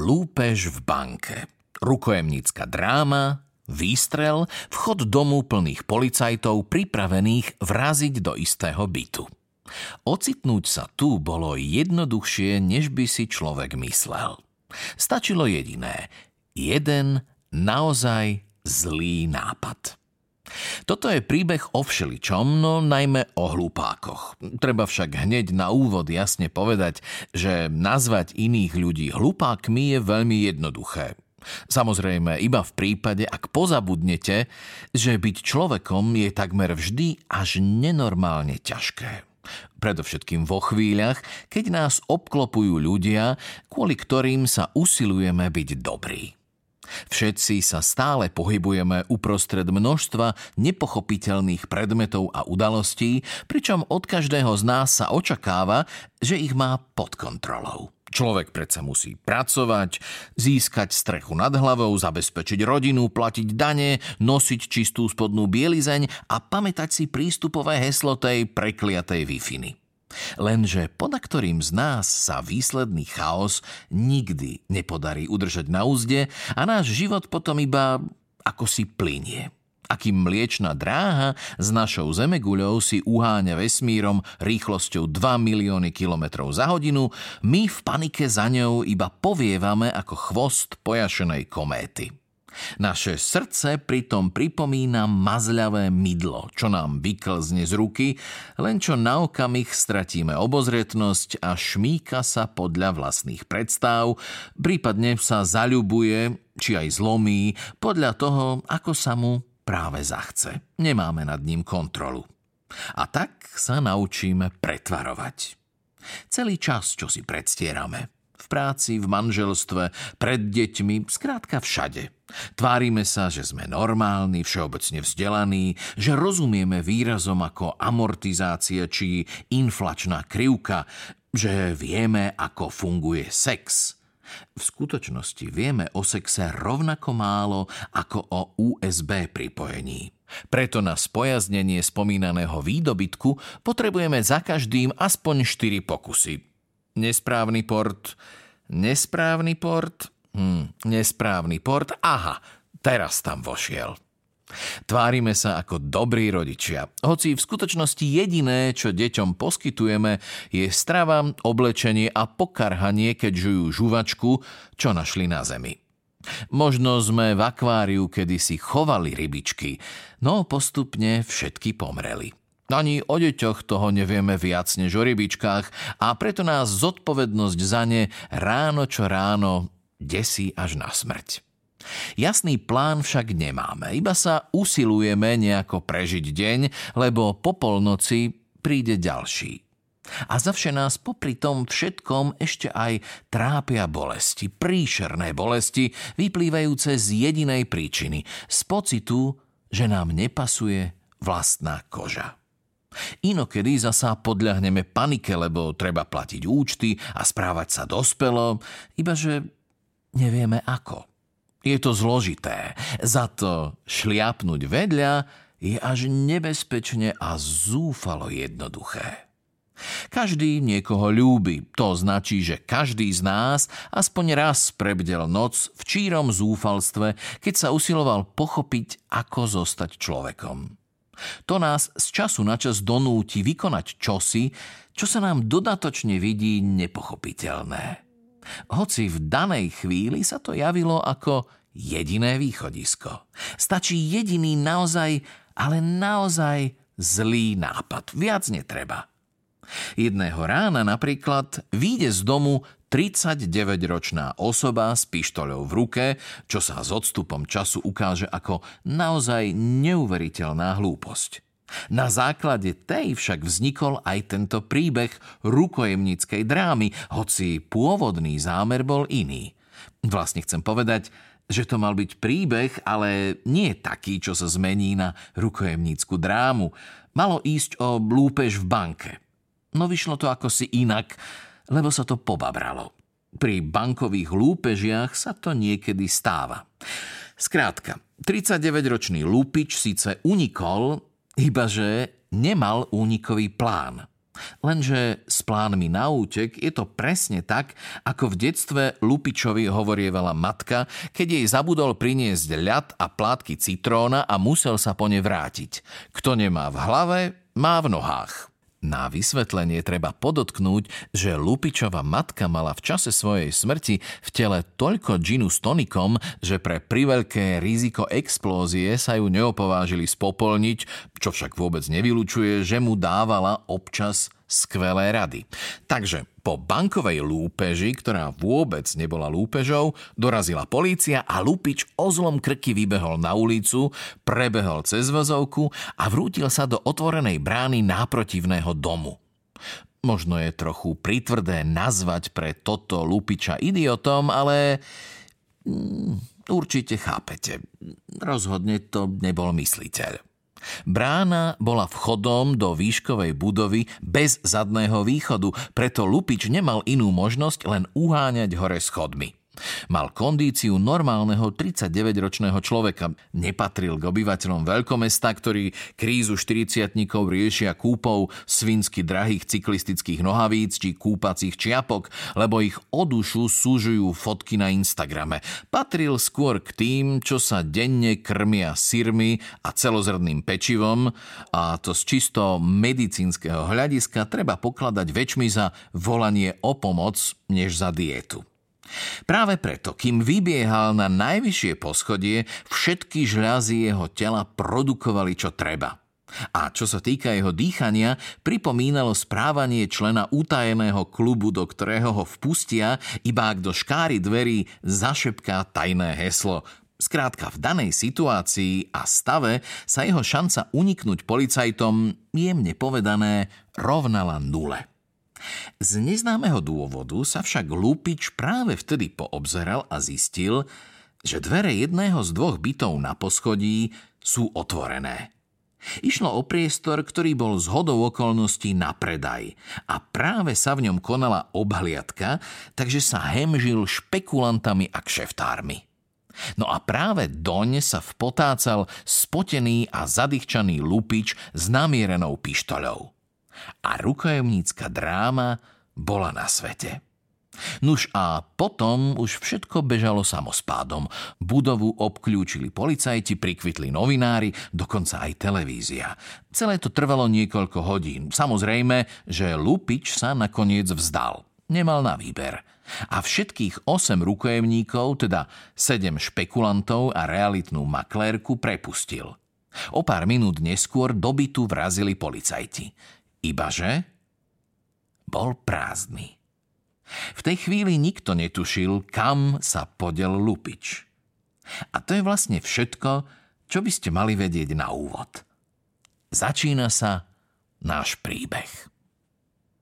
Lúpež v banke. Rukojemnícka dráma, výstrel, vchod domu plných policajtov pripravených vraziť do istého bytu. Ocitnúť sa tu bolo jednoduchšie, než by si človek myslel. Stačilo jediné. Jeden naozaj zlý nápad. Toto je príbeh o všeličom, no najmä o hlupákoch. Treba však hneď na úvod jasne povedať, že nazvať iných ľudí hlupákmi je veľmi jednoduché. Samozrejme, iba v prípade, ak pozabudnete, že byť človekom je takmer vždy až nenormálne ťažké. Predovšetkým vo chvíľach, keď nás obklopujú ľudia, kvôli ktorým sa usilujeme byť dobrí. Všetci sa stále pohybujeme uprostred množstva nepochopiteľných predmetov a udalostí, pričom od každého z nás sa očakáva, že ich má pod kontrolou. Človek predsa musí pracovať, získať strechu nad hlavou, zabezpečiť rodinu, platiť dane, nosiť čistú spodnú bielizeň a pamätať si prístupové heslo tej prekliatej wi Lenže poda ktorým z nás sa výsledný chaos nikdy nepodarí udržať na úzde a náš život potom iba ako si plinie. Akým mliečna dráha s našou zemeguľou si uháňa vesmírom rýchlosťou 2 milióny kilometrov za hodinu, my v panike za ňou iba povievame ako chvost pojašenej kométy. Naše srdce pritom pripomína mazľavé mydlo, čo nám vyklzne z ruky, len čo na okamih stratíme obozretnosť a šmíka sa podľa vlastných predstav, prípadne sa zaľubuje, či aj zlomí, podľa toho, ako sa mu práve zachce. Nemáme nad ním kontrolu. A tak sa naučíme pretvarovať. Celý čas, čo si predstierame. V práci, v manželstve, pred deťmi, skrátka všade. Tvárime sa, že sme normálni, všeobecne vzdelaní, že rozumieme výrazom ako amortizácia či inflačná krivka, že vieme, ako funguje sex – v skutočnosti vieme o sexe rovnako málo ako o USB pripojení. Preto na spojaznenie spomínaného výdobytku potrebujeme za každým aspoň 4 pokusy. Nesprávny port, nesprávny port, hm, nesprávny port, aha, teraz tam vošiel. Tvárime sa ako dobrí rodičia, hoci v skutočnosti jediné, čo deťom poskytujeme, je strava, oblečenie a pokarhanie, keď žujú žuvačku, čo našli na zemi. Možno sme v akváriu kedysi chovali rybičky, no postupne všetky pomreli. Ani o deťoch toho nevieme viac než o rybičkách a preto nás zodpovednosť za ne ráno čo ráno desí až na smrť. Jasný plán však nemáme, iba sa usilujeme nejako prežiť deň, lebo po polnoci príde ďalší. A zavše nás popri tom všetkom ešte aj trápia bolesti, príšerné bolesti, vyplývajúce z jedinej príčiny, z pocitu, že nám nepasuje vlastná koža. Inokedy zasa podľahneme panike, lebo treba platiť účty a správať sa dospelo, iba že nevieme ako. Je to zložité. Za to šliapnúť vedľa je až nebezpečne a zúfalo jednoduché. Každý niekoho ľúbi. To značí, že každý z nás aspoň raz prebdel noc v čírom zúfalstve, keď sa usiloval pochopiť, ako zostať človekom. To nás z času na čas donúti vykonať čosi, čo sa nám dodatočne vidí nepochopiteľné hoci v danej chvíli sa to javilo ako jediné východisko. Stačí jediný naozaj, ale naozaj zlý nápad. Viac netreba. Jedného rána napríklad vyjde z domu 39-ročná osoba s pištoľou v ruke, čo sa s odstupom času ukáže ako naozaj neuveriteľná hlúposť. Na základe tej však vznikol aj tento príbeh rukojemníckej drámy, hoci pôvodný zámer bol iný. Vlastne chcem povedať, že to mal byť príbeh, ale nie taký, čo sa zmení na rukojemnícku drámu. Malo ísť o lúpež v banke. No vyšlo to ako si inak, lebo sa to pobabralo. Pri bankových lúpežiach sa to niekedy stáva. Skrátka, 39-ročný lúpič síce unikol, Ibaže nemal únikový plán. Lenže s plánmi na útek je to presne tak, ako v detstve Lupičovi hovorievala matka, keď jej zabudol priniesť ľad a plátky citróna a musel sa po ne vrátiť. Kto nemá v hlave, má v nohách. Na vysvetlenie treba podotknúť, že Lupičova matka mala v čase svojej smrti v tele toľko džinu s tonikom, že pre priveľké riziko explózie sa ju neopovážili spopolniť, čo však vôbec nevylučuje, že mu dávala občas skvelé rady. Takže po bankovej lúpeži, ktorá vôbec nebola lúpežou, dorazila polícia a Lupič o zlom krky vybehol na ulicu, prebehol cez vozovku a vrútil sa do otvorenej brány náprotivného domu. Možno je trochu pritvrdé nazvať pre toto Lupiča idiotom, ale mm, určite chápete. Rozhodne to nebol mysliteľ. Brána bola vchodom do výškovej budovy bez zadného východu, preto Lupič nemal inú možnosť len uháňať hore schodmi. Mal kondíciu normálneho 39-ročného človeka. Nepatril k obyvateľom veľkomesta, ktorí krízu 40 riešia kúpou svinsky drahých cyklistických nohavíc či kúpacích čiapok, lebo ich o dušu súžujú fotky na Instagrame. Patril skôr k tým, čo sa denne krmia syrmi a celozrným pečivom a to z čisto medicínskeho hľadiska treba pokladať väčšmi za volanie o pomoc, než za dietu. Práve preto, kým vybiehal na najvyššie poschodie, všetky žľazy jeho tela produkovali čo treba. A čo sa týka jeho dýchania, pripomínalo správanie člena utajeného klubu, do ktorého ho vpustia, iba ak do škáry dverí zašepká tajné heslo. Skrátka, v danej situácii a stave sa jeho šanca uniknúť policajtom, jemne povedané, rovnala nule. Z neznámeho dôvodu sa však Lúpič práve vtedy poobzeral a zistil, že dvere jedného z dvoch bytov na poschodí sú otvorené. Išlo o priestor, ktorý bol z okolností na predaj a práve sa v ňom konala obhliadka, takže sa hemžil špekulantami a kšeftármi. No a práve doň sa vpotácal spotený a zadýchčaný lupič s namierenou pištoľou a rukojemnícka dráma bola na svete. Nuž a potom už všetko bežalo samospádom. Budovu obklúčili policajti, prikvitli novinári, dokonca aj televízia. Celé to trvalo niekoľko hodín. Samozrejme, že Lupič sa nakoniec vzdal. Nemal na výber. A všetkých 8 rukojemníkov, teda 7 špekulantov a realitnú maklérku prepustil. O pár minút neskôr do bytu vrazili policajti. Ibaže bol prázdny. V tej chvíli nikto netušil, kam sa podel Lupič. A to je vlastne všetko, čo by ste mali vedieť na úvod. Začína sa náš príbeh.